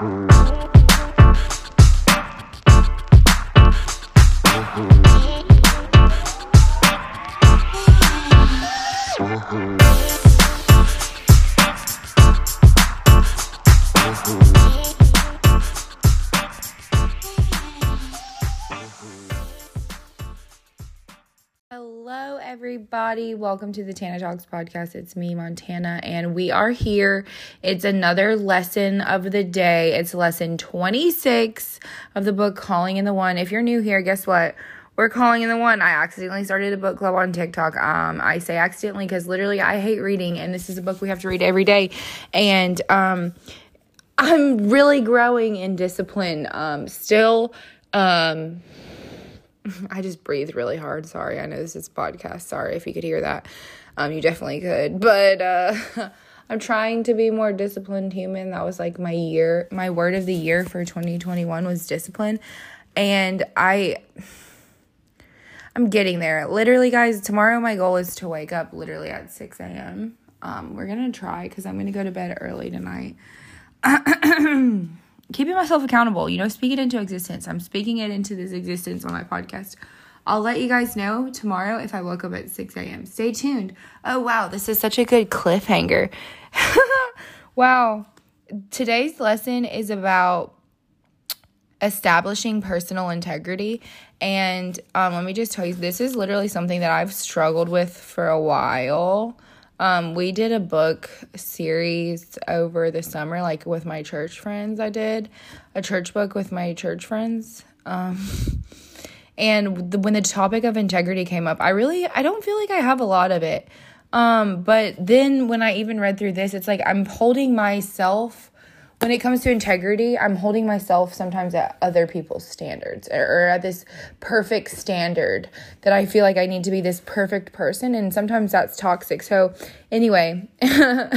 Hello, everybody. Welcome to the Tana Talks podcast. It's me, Montana, and we are here. It's another lesson of the day. It's lesson 26 of the book Calling in the One. If you're new here, guess what? We're calling in the one. I accidentally started a book club on TikTok. Um, I say accidentally because literally I hate reading, and this is a book we have to read every day. And um, I'm really growing in discipline. Um, still, um, I just breathed really hard. Sorry. I know this is podcast. Sorry if you could hear that. Um, you definitely could. But uh, I'm trying to be more disciplined human. That was like my year, my word of the year for 2021 was discipline. And I I'm getting there. Literally, guys, tomorrow my goal is to wake up literally at 6 a.m. Um, we're gonna try because I'm gonna go to bed early tonight. keeping myself accountable, you know, speak it into existence. I'm speaking it into this existence on my podcast. I'll let you guys know tomorrow if I woke up at 6 a.m. Stay tuned. Oh, wow, this is such a good cliffhanger. wow. Today's lesson is about establishing personal integrity. And um, let me just tell you, this is literally something that I've struggled with for a while. Um, we did a book series over the summer, like with my church friends. I did a church book with my church friends. Um, and the, when the topic of integrity came up, I really, I don't feel like I have a lot of it. Um, but then when I even read through this, it's like I'm holding myself when it comes to integrity, I'm holding myself sometimes at other people's standards or, at this perfect standard that I feel like I need to be this perfect person. And sometimes that's toxic. So, anyway,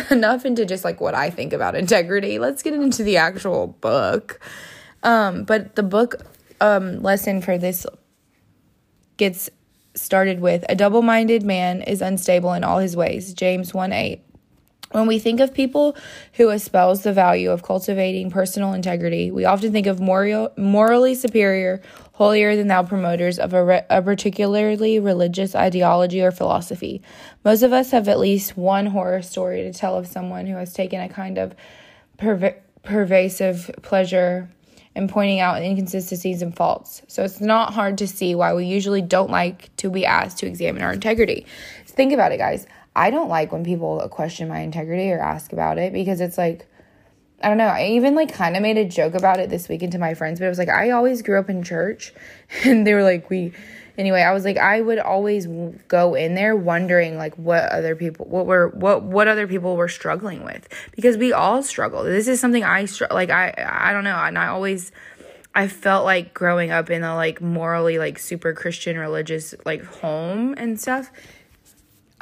enough into just like what I think about integrity. Let's get into the actual book. Um, but the book um, lesson for this gets started with a double minded man is unstable in all his ways. James 1 8. When we think of people who espouse the value of cultivating personal integrity, we often think of moral, morally superior, holier than thou promoters of a, re, a, particularly religious ideology or philosophy. Most of us have at least one horror story to tell of someone who has taken a kind of perv- pervasive pleasure in pointing out inconsistencies and faults. So it's not hard to see why we usually don't like to be asked to examine our integrity. Think about it, guys. I don't like when people question my integrity or ask about it because it's like, I don't know. I even like kind of made a joke about it this weekend to my friends, but it was like, I always grew up in church and they were like, we, anyway, I was like, I would always go in there wondering like what other people, what were, what, what other people were struggling with because we all struggle. This is something I, str- like, I, I don't know. And I always, I felt like growing up in a like morally like super Christian religious like home and stuff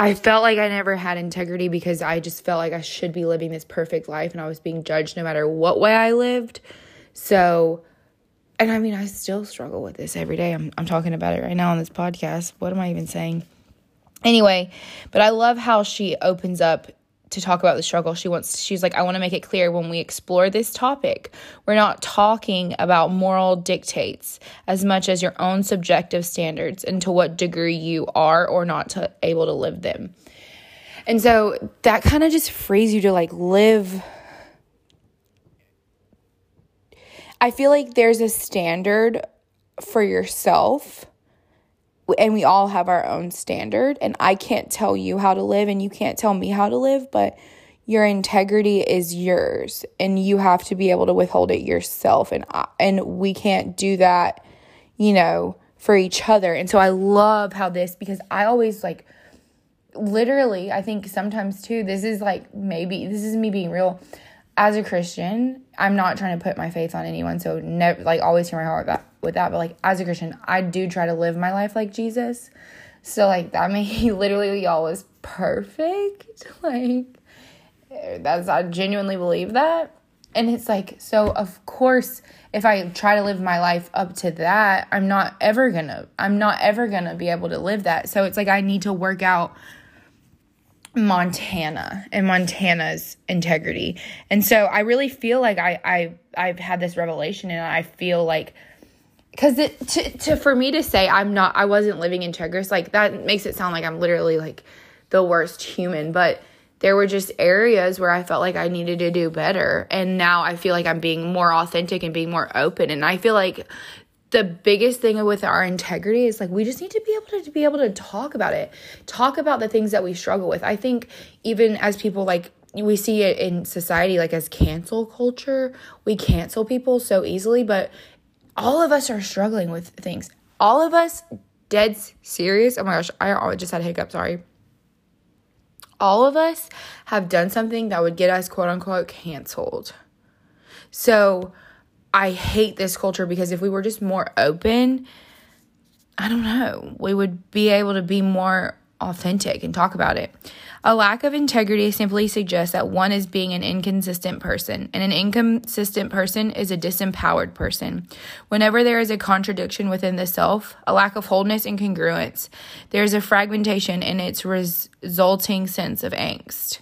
I felt like I never had integrity because I just felt like I should be living this perfect life and I was being judged no matter what way I lived. So, and I mean, I still struggle with this every day. I'm, I'm talking about it right now on this podcast. What am I even saying? Anyway, but I love how she opens up to talk about the struggle. She wants she's like I want to make it clear when we explore this topic, we're not talking about moral dictates as much as your own subjective standards and to what degree you are or not to, able to live them. And so that kind of just frees you to like live I feel like there's a standard for yourself and we all have our own standard and I can't tell you how to live and you can't tell me how to live, but your integrity is yours and you have to be able to withhold it yourself and I, and we can't do that, you know, for each other. And so I love how this because I always like literally I think sometimes too this is like maybe this is me being real as a Christian, I'm not trying to put my faith on anyone, so never like always hear my heart that with that. But like as a Christian, I do try to live my life like Jesus. So like that made he literally always perfect. Like that's I genuinely believe that. And it's like so of course if I try to live my life up to that, I'm not ever gonna I'm not ever gonna be able to live that. So it's like I need to work out Montana and Montana's integrity. And so I really feel like I I I've had this revelation and I feel like cuz it to, to for me to say I'm not I wasn't living integrous like that makes it sound like I'm literally like the worst human, but there were just areas where I felt like I needed to do better. And now I feel like I'm being more authentic and being more open. And I feel like the biggest thing with our integrity is like we just need to be able to, to, be able to talk about it. Talk about the things that we struggle with. I think even as people like we see it in society like as cancel culture we cancel people so easily but all of us are struggling with things. All of us dead serious. Oh my gosh i just had a hiccup sorry. All of us have done something that would get us quote unquote canceled. So I hate this culture because if we were just more open, I don't know, we would be able to be more authentic and talk about it. A lack of integrity simply suggests that one is being an inconsistent person, and an inconsistent person is a disempowered person. Whenever there is a contradiction within the self, a lack of wholeness and congruence, there is a fragmentation in its resulting sense of angst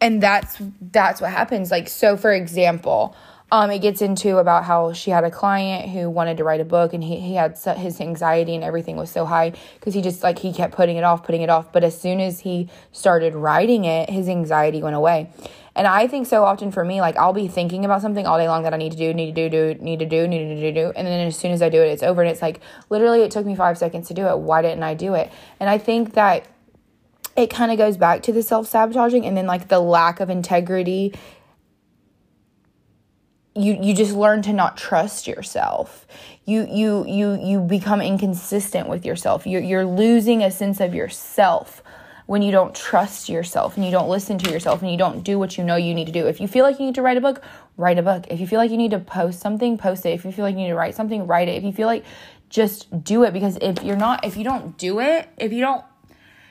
and that's that's what happens. Like so for example um, it gets into about how she had a client who wanted to write a book and he, he had his anxiety and everything was so high because he just like he kept putting it off putting it off. But as soon as he started writing it his anxiety went away. And i think so often for me like i'll be thinking about something all day long that i need to do need to do do need to do need to do do. And then as soon as i do it it's over. And it's like literally it took me five seconds to do it. Why didn't i do it? And i think that it kind of goes back to the self sabotaging and then like the lack of integrity. You you just learn to not trust yourself. You you you you become inconsistent with yourself. You're you're losing a sense of yourself when you don't trust yourself and you don't listen to yourself and you don't do what you know you need to do. If you feel like you need to write a book, write a book. If you feel like you need to post something, post it. If you feel like you need to write something, write it. If you feel like just do it because if you're not if you don't do it, if you don't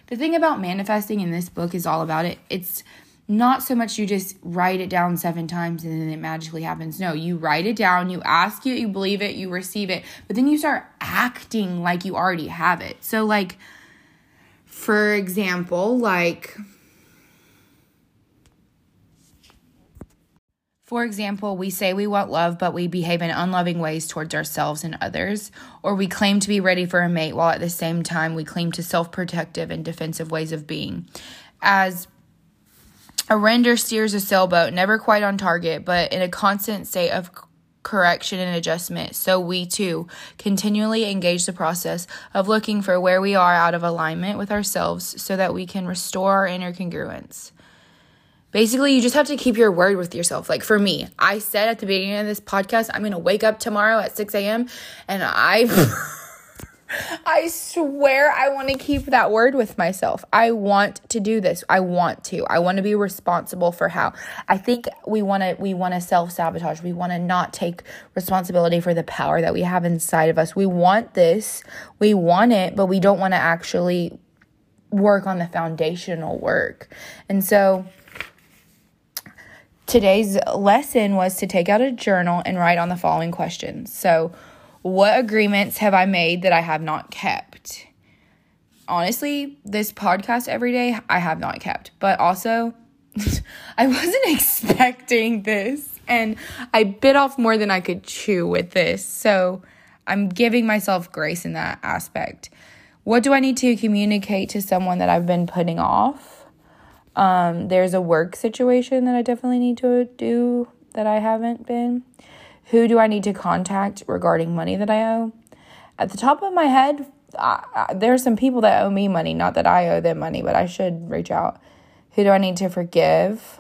the thing about manifesting in this book is all about it. It's not so much you just write it down seven times and then it magically happens. No, you write it down, you ask it, you believe it, you receive it, but then you start acting like you already have it. So, like, for example, like, For example, we say we want love, but we behave in unloving ways towards ourselves and others, or we claim to be ready for a mate while at the same time we claim to self protective and defensive ways of being. As a render steers a sailboat, never quite on target, but in a constant state of correction and adjustment, so we too continually engage the process of looking for where we are out of alignment with ourselves so that we can restore our inner congruence. Basically, you just have to keep your word with yourself. Like for me, I said at the beginning of this podcast, I'm gonna wake up tomorrow at 6 a.m. and I I swear I want to keep that word with myself. I want to do this. I want to. I want to be responsible for how. I think we want to we want to self-sabotage. We want to not take responsibility for the power that we have inside of us. We want this. We want it, but we don't want to actually work on the foundational work. And so Today's lesson was to take out a journal and write on the following questions. So, what agreements have I made that I have not kept? Honestly, this podcast every day I have not kept, but also I wasn't expecting this and I bit off more than I could chew with this. So, I'm giving myself grace in that aspect. What do I need to communicate to someone that I've been putting off? Um, there's a work situation that I definitely need to do that I haven't been. Who do I need to contact regarding money that I owe? At the top of my head, I, I, there are some people that owe me money, not that I owe them money, but I should reach out. Who do I need to forgive?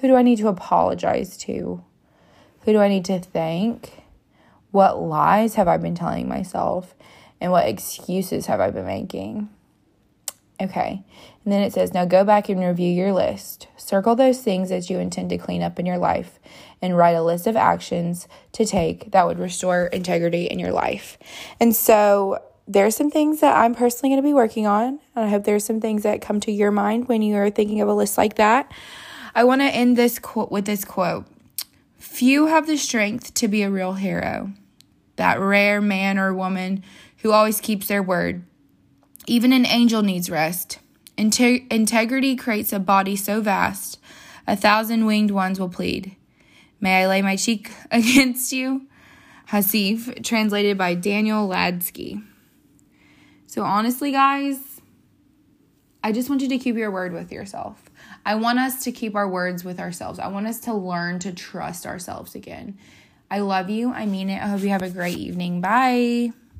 Who do I need to apologize to? Who do I need to thank? What lies have I been telling myself? And what excuses have I been making? Okay. And then it says, now go back and review your list. Circle those things that you intend to clean up in your life and write a list of actions to take that would restore integrity in your life. And so there's some things that I'm personally going to be working on. And I hope there's some things that come to your mind when you're thinking of a list like that. I want to end this quote with this quote. Few have the strength to be a real hero. That rare man or woman who always keeps their word Even an angel needs rest. Integ- integrity creates a body so vast, a thousand winged ones will plead. May I lay my cheek against you? Hafiz, translated by Daniel Ladinsky. So, honestly, guys, I just want you to keep your word with yourself. I want us to keep our words with ourselves. I want us to learn to trust ourselves again. I love you. I mean it. I hope you have a great evening. Bye.